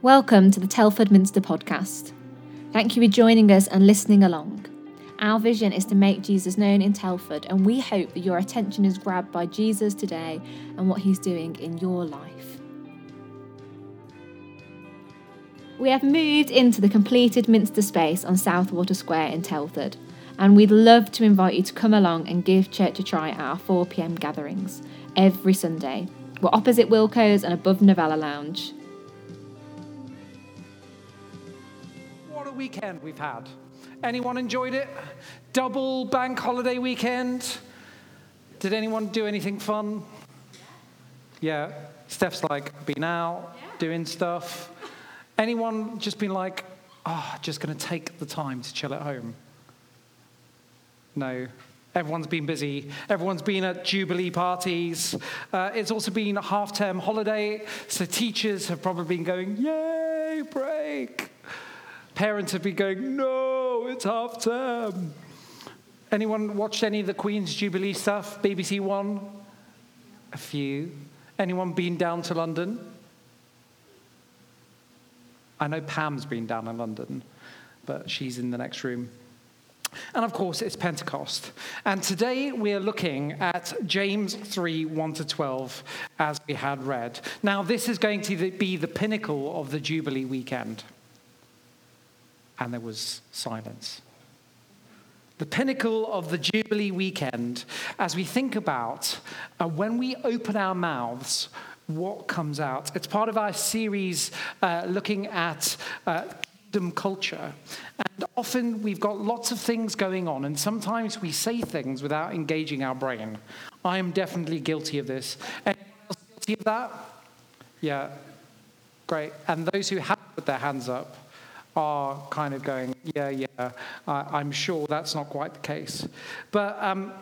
Welcome to the Telford Minster podcast. Thank you for joining us and listening along. Our vision is to make Jesus known in Telford, and we hope that your attention is grabbed by Jesus today and what he's doing in your life. We have moved into the completed Minster space on Southwater Square in Telford, and we'd love to invite you to come along and give church a try at our 4pm gatherings every Sunday. We're opposite Wilko's and above Novella Lounge. Weekend we've had? Anyone enjoyed it? Double bank holiday weekend? Did anyone do anything fun? Yeah. Steph's like, been out, doing stuff. Anyone just been like, oh, just going to take the time to chill at home? No. Everyone's been busy. Everyone's been at Jubilee parties. Uh, it's also been a half term holiday, so teachers have probably been going, yay, break parents have been going, no, it's half term. Anyone watched any of the Queen's Jubilee stuff? BBC One? A few. Anyone been down to London? I know Pam's been down in London, but she's in the next room. And of course, it's Pentecost. And today we are looking at James 3 1 to 12, as we had read. Now, this is going to be the pinnacle of the Jubilee weekend and there was silence. The pinnacle of the Jubilee weekend, as we think about uh, when we open our mouths, what comes out. It's part of our series uh, looking at uh, kingdom culture. And often we've got lots of things going on, and sometimes we say things without engaging our brain. I am definitely guilty of this. Anyone else guilty of that? Yeah, great. And those who have put their hands up, are kind of going, yeah, yeah, I'm sure that's not quite the case. But um,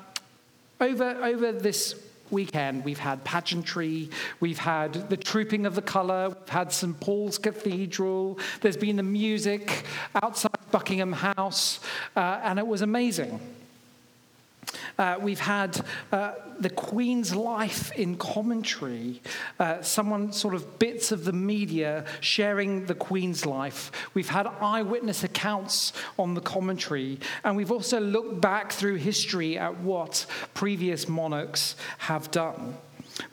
over, over this weekend, we've had pageantry, we've had the trooping of the colour, we've had St Paul's Cathedral, there's been the music outside Buckingham House, uh, and it was amazing. Uh, we've had uh, the Queen's life in commentary, uh, someone sort of bits of the media sharing the Queen's life. We've had eyewitness accounts on the commentary, and we've also looked back through history at what previous monarchs have done.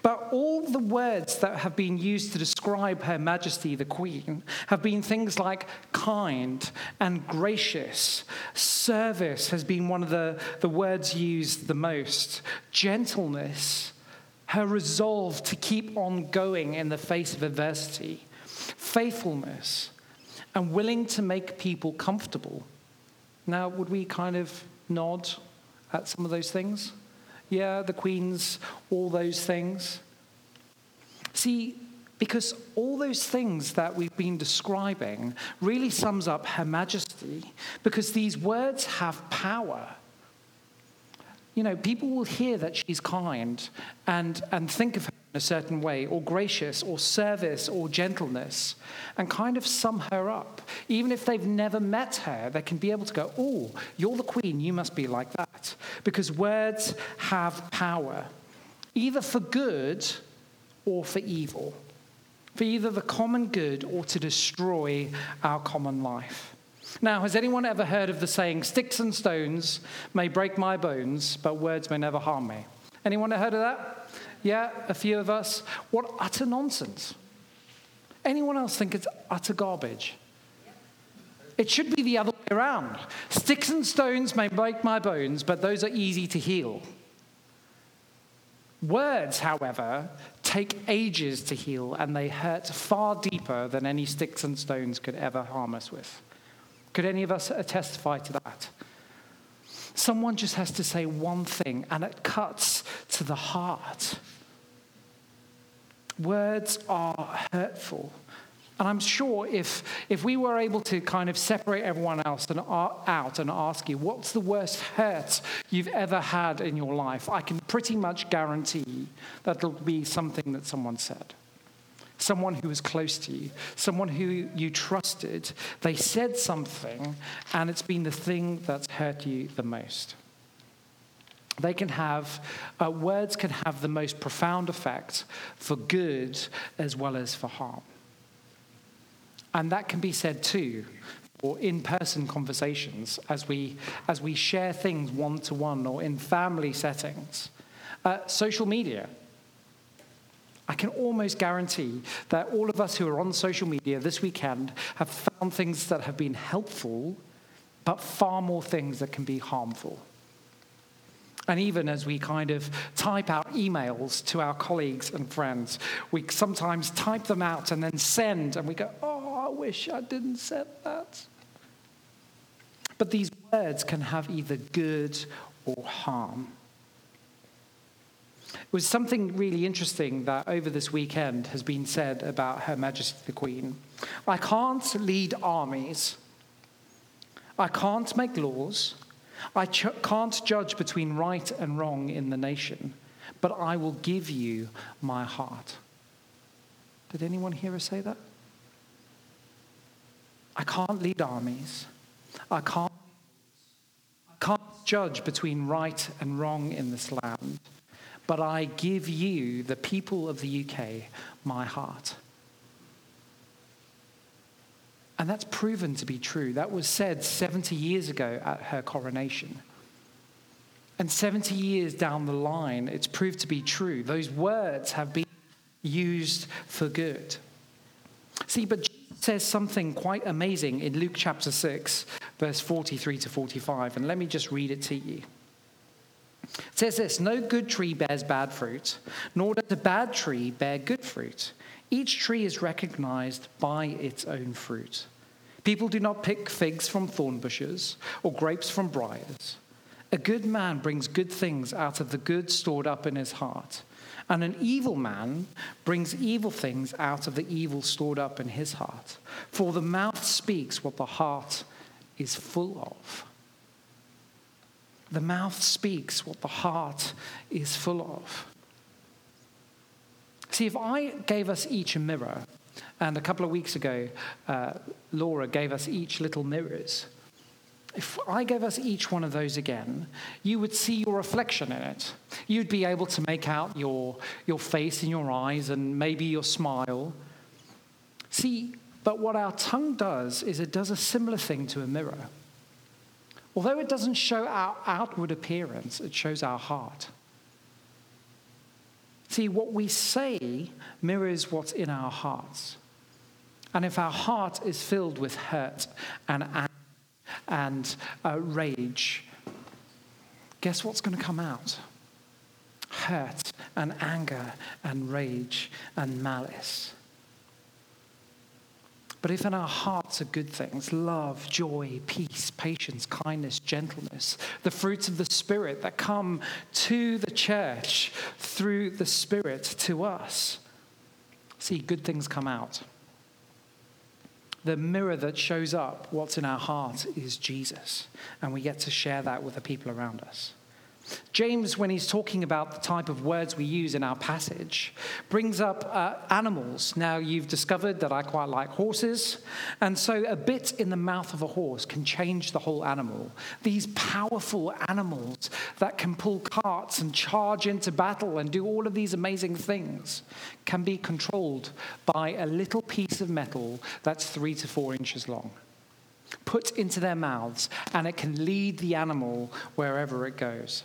But all the words that have been used to describe Her Majesty the Queen have been things like kind and gracious. Service has been one of the, the words used the most. Gentleness, her resolve to keep on going in the face of adversity. Faithfulness, and willing to make people comfortable. Now, would we kind of nod at some of those things? Yeah, the Queen's, all those things. See, because all those things that we've been describing really sums up Her Majesty, because these words have power. You know, people will hear that she's kind and, and think of her a certain way, or gracious, or service, or gentleness, and kind of sum her up. Even if they've never met her, they can be able to go, Oh, you're the queen, you must be like that. Because words have power, either for good or for evil, for either the common good or to destroy our common life. Now, has anyone ever heard of the saying, Sticks and stones may break my bones, but words may never harm me? Anyone heard of that? Yeah, a few of us. What utter nonsense. Anyone else think it's utter garbage? It should be the other way around. Sticks and stones may break my bones, but those are easy to heal. Words, however, take ages to heal and they hurt far deeper than any sticks and stones could ever harm us with. Could any of us testify to that? Someone just has to say one thing and it cuts to the heart. Words are hurtful. And I'm sure if, if we were able to kind of separate everyone else and, uh, out and ask you, what's the worst hurt you've ever had in your life? I can pretty much guarantee that it'll be something that someone said. Someone who was close to you, someone who you trusted. They said something, and it's been the thing that's hurt you the most. They can have, uh, words can have the most profound effect for good as well as for harm. And that can be said too for in person conversations as we, as we share things one to one or in family settings. Uh, social media. I can almost guarantee that all of us who are on social media this weekend have found things that have been helpful, but far more things that can be harmful. And even as we kind of type out emails to our colleagues and friends, we sometimes type them out and then send, and we go, oh, I wish I didn't send that. But these words can have either good or harm. It was something really interesting that over this weekend has been said about Her Majesty the Queen. I can't lead armies, I can't make laws. I ch- can't judge between right and wrong in the nation, but I will give you my heart. Did anyone hear her say that? I can't lead armies. I can't, I can't judge between right and wrong in this land, but I give you, the people of the UK, my heart. And that's proven to be true. That was said 70 years ago at her coronation. And 70 years down the line, it's proved to be true. Those words have been used for good. See, but Jesus says something quite amazing in Luke chapter 6, verse 43 to 45. And let me just read it to you. It says this No good tree bears bad fruit, nor does a bad tree bear good fruit. Each tree is recognized by its own fruit. People do not pick figs from thorn bushes or grapes from briars. A good man brings good things out of the good stored up in his heart, and an evil man brings evil things out of the evil stored up in his heart. For the mouth speaks what the heart is full of. The mouth speaks what the heart is full of. See, if I gave us each a mirror, and a couple of weeks ago, uh, Laura gave us each little mirrors. If I gave us each one of those again, you would see your reflection in it. You'd be able to make out your, your face and your eyes and maybe your smile. See, but what our tongue does is it does a similar thing to a mirror. Although it doesn't show our outward appearance, it shows our heart. See, what we say mirrors what's in our hearts. And if our heart is filled with hurt and and uh, rage, guess what's going to come out? Hurt and anger and rage and malice. But if in our hearts are good things love, joy, peace, patience, kindness, gentleness, the fruits of the Spirit that come to the church through the Spirit to us, see, good things come out. The mirror that shows up what's in our heart is Jesus, and we get to share that with the people around us. James, when he's talking about the type of words we use in our passage, brings up uh, animals. Now, you've discovered that I quite like horses, and so a bit in the mouth of a horse can change the whole animal. These powerful animals that can pull carts and charge into battle and do all of these amazing things can be controlled by a little piece of metal that's three to four inches long put into their mouths, and it can lead the animal wherever it goes.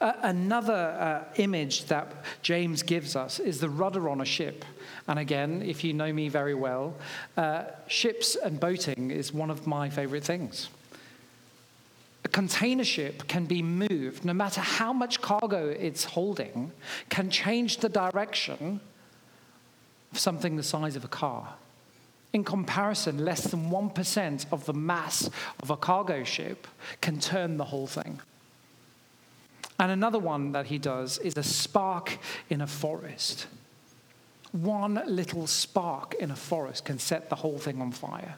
Uh, another uh, image that James gives us is the rudder on a ship. And again, if you know me very well, uh, ships and boating is one of my favorite things. A container ship can be moved, no matter how much cargo it's holding, can change the direction of something the size of a car. In comparison, less than 1% of the mass of a cargo ship can turn the whole thing. And another one that he does is a spark in a forest. One little spark in a forest can set the whole thing on fire.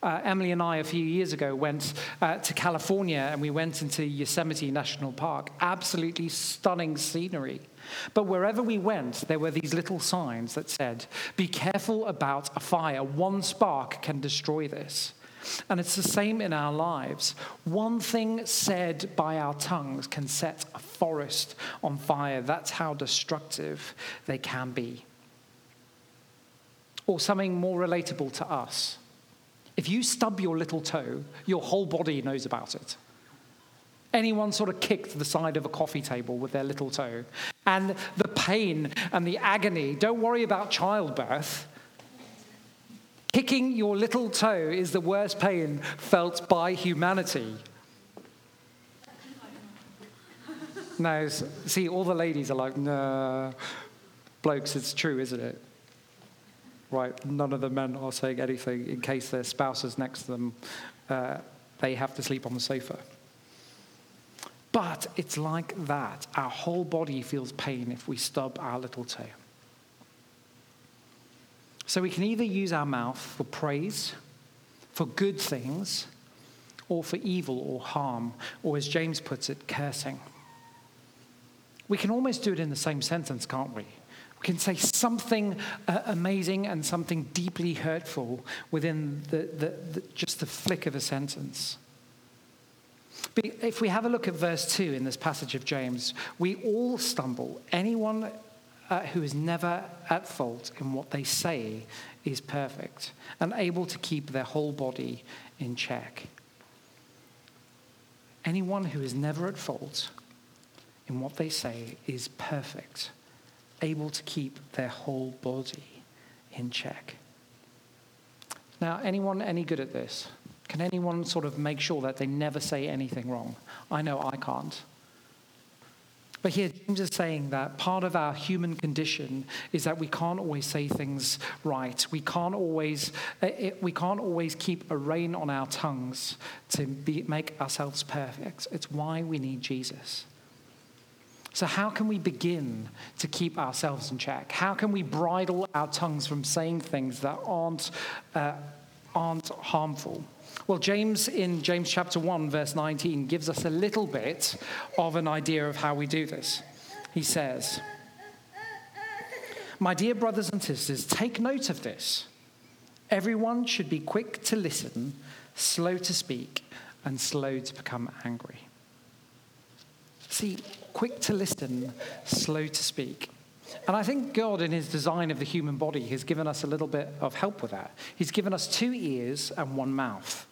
Uh, Emily and I, a few years ago, went uh, to California and we went into Yosemite National Park. Absolutely stunning scenery. But wherever we went, there were these little signs that said, Be careful about a fire. One spark can destroy this. And it's the same in our lives. One thing said by our tongues can set a forest on fire. That's how destructive they can be. Or something more relatable to us. If you stub your little toe, your whole body knows about it. Anyone sort of kicked the side of a coffee table with their little toe. And the pain and the agony, don't worry about childbirth. Kicking your little toe is the worst pain felt by humanity. No, see, all the ladies are like, nah. Blokes, it's true, isn't it? Right, none of the men are saying anything in case their spouse is next to them. Uh, they have to sleep on the sofa. But it's like that. Our whole body feels pain if we stub our little toe. So we can either use our mouth for praise, for good things, or for evil or harm, or as James puts it, cursing. We can almost do it in the same sentence, can't we? We can say something uh, amazing and something deeply hurtful within the, the, the, just the flick of a sentence. But if we have a look at verse 2 in this passage of James, we all stumble. Anyone uh, who is never at fault in what they say is perfect and able to keep their whole body in check. Anyone who is never at fault in what they say is perfect, able to keep their whole body in check. Now, anyone any good at this? Can anyone sort of make sure that they never say anything wrong? I know I can't. But here, James is saying that part of our human condition is that we can't always say things right. We can't always, uh, it, we can't always keep a rein on our tongues to be, make ourselves perfect. It's why we need Jesus. So, how can we begin to keep ourselves in check? How can we bridle our tongues from saying things that aren't, uh, aren't harmful? Well, James in James chapter 1, verse 19, gives us a little bit of an idea of how we do this. He says, My dear brothers and sisters, take note of this. Everyone should be quick to listen, slow to speak, and slow to become angry. See, quick to listen, slow to speak. And I think God, in his design of the human body, has given us a little bit of help with that. He's given us two ears and one mouth.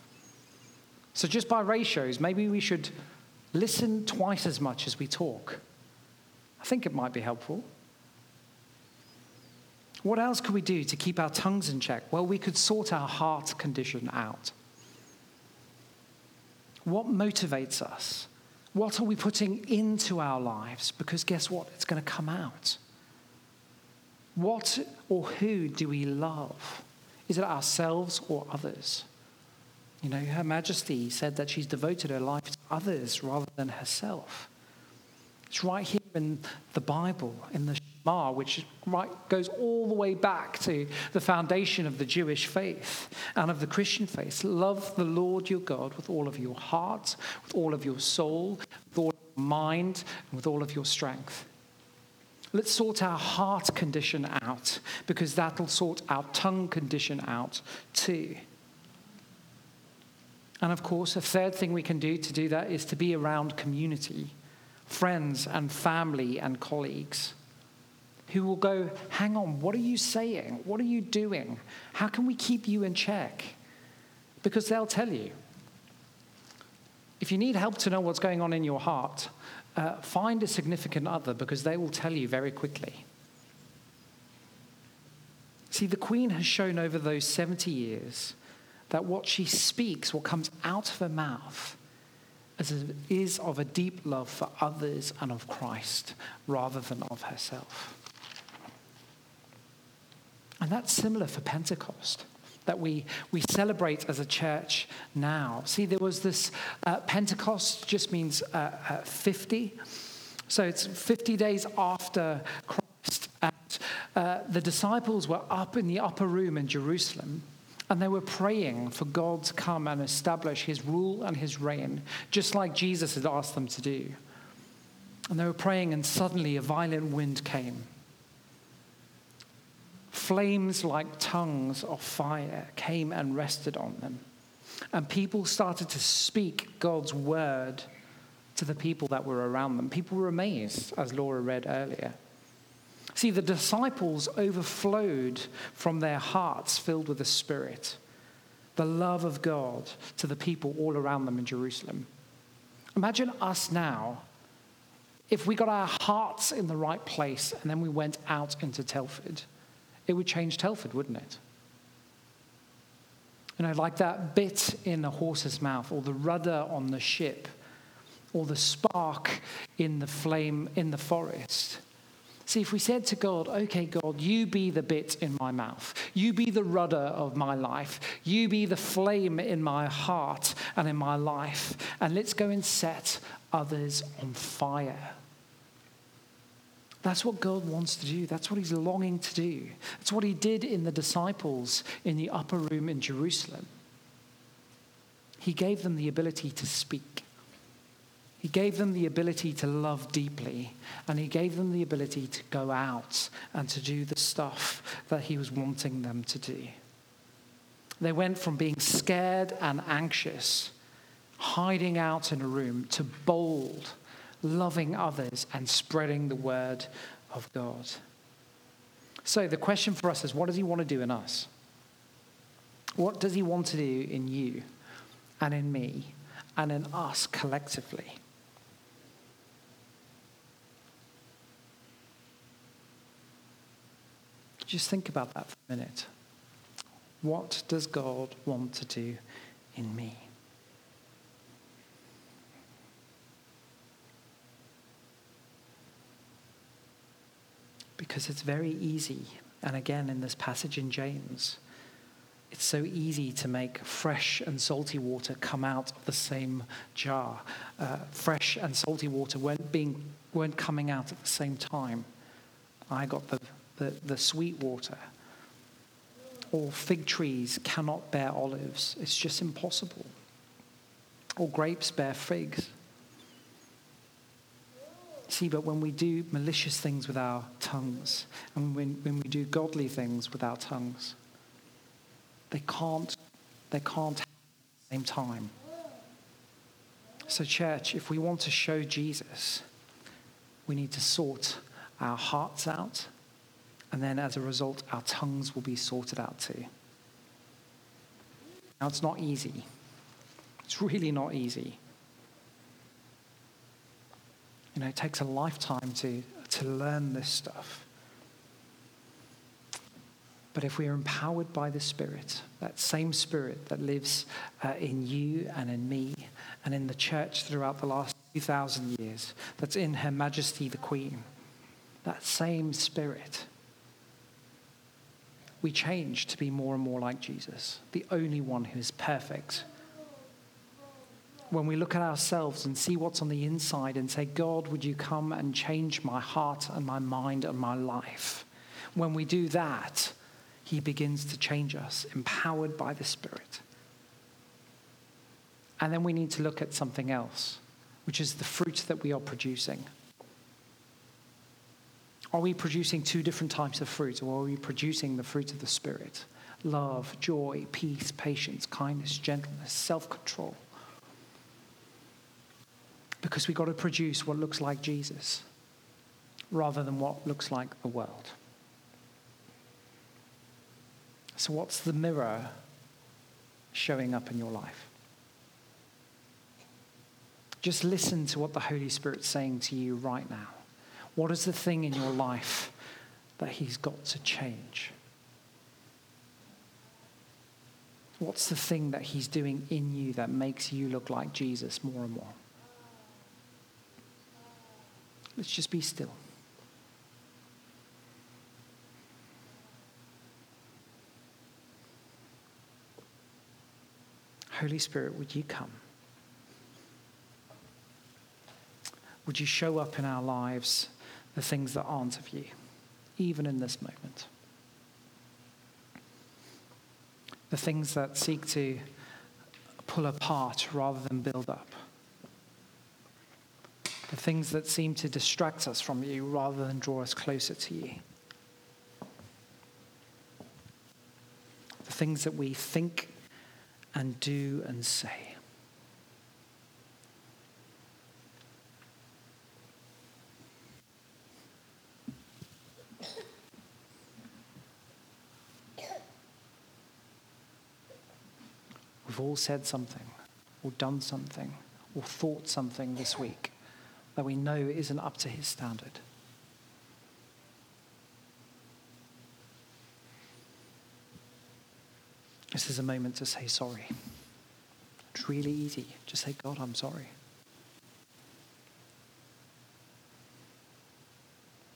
So, just by ratios, maybe we should listen twice as much as we talk. I think it might be helpful. What else could we do to keep our tongues in check? Well, we could sort our heart condition out. What motivates us? What are we putting into our lives? Because guess what? It's going to come out. What or who do we love? Is it ourselves or others? You know, Her Majesty said that she's devoted her life to others rather than herself. It's right here in the Bible, in the Shema, which right, goes all the way back to the foundation of the Jewish faith and of the Christian faith. Love the Lord your God with all of your heart, with all of your soul, with all of your mind, and with all of your strength. Let's sort our heart condition out because that'll sort our tongue condition out too. And of course, a third thing we can do to do that is to be around community, friends and family and colleagues who will go, Hang on, what are you saying? What are you doing? How can we keep you in check? Because they'll tell you. If you need help to know what's going on in your heart, uh, find a significant other because they will tell you very quickly. See, the Queen has shown over those 70 years that what she speaks, what comes out of her mouth, is of a deep love for others and of Christ rather than of herself. And that's similar for Pentecost that we, we celebrate as a church now. See, there was this uh, Pentecost just means uh, uh, 50. So it's 50 days after Christ. And uh, the disciples were up in the upper room in Jerusalem. And they were praying for God to come and establish his rule and his reign, just like Jesus had asked them to do. And they were praying, and suddenly a violent wind came. Flames like tongues of fire came and rested on them. And people started to speak God's word to the people that were around them. People were amazed, as Laura read earlier. See, the disciples overflowed from their hearts filled with the Spirit, the love of God to the people all around them in Jerusalem. Imagine us now if we got our hearts in the right place and then we went out into Telford. It would change Telford, wouldn't it? You know, like that bit in a horse's mouth, or the rudder on the ship, or the spark in the flame in the forest. See, if we said to God, okay, God, you be the bit in my mouth, you be the rudder of my life, you be the flame in my heart and in my life, and let's go and set others on fire. That's what God wants to do. That's what He's longing to do. That's what He did in the disciples in the upper room in Jerusalem. He gave them the ability to speak. He gave them the ability to love deeply, and He gave them the ability to go out and to do the stuff that He was wanting them to do. They went from being scared and anxious, hiding out in a room, to bold, loving others, and spreading the word of God. So the question for us is what does He want to do in us? What does He want to do in you and in me and in us collectively? Just think about that for a minute. What does God want to do in me? Because it's very easy, and again in this passage in James, it's so easy to make fresh and salty water come out of the same jar. Uh, fresh and salty water weren't, being, weren't coming out at the same time. I got the the, the sweet water. Or fig trees cannot bear olives. It's just impossible. Or grapes bear figs. See, but when we do malicious things with our tongues, and when, when we do godly things with our tongues, they can't, they can't at the same time. So, church, if we want to show Jesus, we need to sort our hearts out and then as a result, our tongues will be sorted out too. Now, it's not easy. It's really not easy. You know, it takes a lifetime to, to learn this stuff. But if we are empowered by the Spirit, that same Spirit that lives uh, in you and in me and in the church throughout the last 2,000 years, that's in Her Majesty the Queen, that same Spirit we change to be more and more like Jesus, the only one who is perfect. When we look at ourselves and see what's on the inside and say, God, would you come and change my heart and my mind and my life? When we do that, he begins to change us, empowered by the Spirit. And then we need to look at something else, which is the fruit that we are producing. Are we producing two different types of fruit, or are we producing the fruit of the Spirit? Love, joy, peace, patience, kindness, gentleness, self control. Because we've got to produce what looks like Jesus rather than what looks like the world. So, what's the mirror showing up in your life? Just listen to what the Holy Spirit's saying to you right now. What is the thing in your life that He's got to change? What's the thing that He's doing in you that makes you look like Jesus more and more? Let's just be still. Holy Spirit, would you come? Would you show up in our lives the things that aren't of you, even in this moment. The things that seek to pull apart rather than build up the things that seem to distract us from you rather than draw us closer to you. The things that we think and do and say. We've all said something, or done something, or thought something this week that we know isn't up to his standard. This is a moment to say sorry. It's really easy. Just say, God, I'm sorry.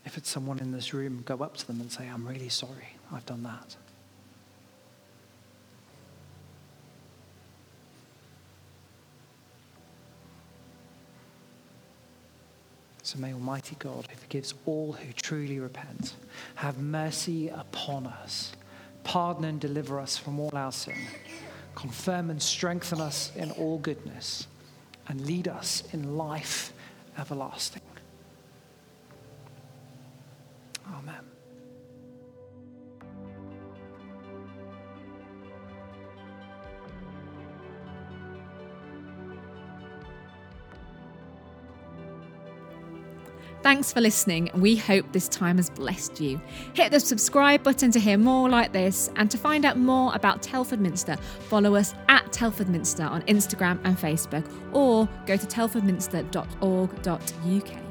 If it's someone in this room, go up to them and say, I'm really sorry. I've done that. May Almighty God, who forgives all who truly repent, have mercy upon us, pardon and deliver us from all our sin, confirm and strengthen us in all goodness, and lead us in life everlasting. Amen. Thanks for listening. We hope this time has blessed you. Hit the subscribe button to hear more like this and to find out more about Telford Minster, follow us at Telford Minster on Instagram and Facebook or go to telfordminster.org.uk.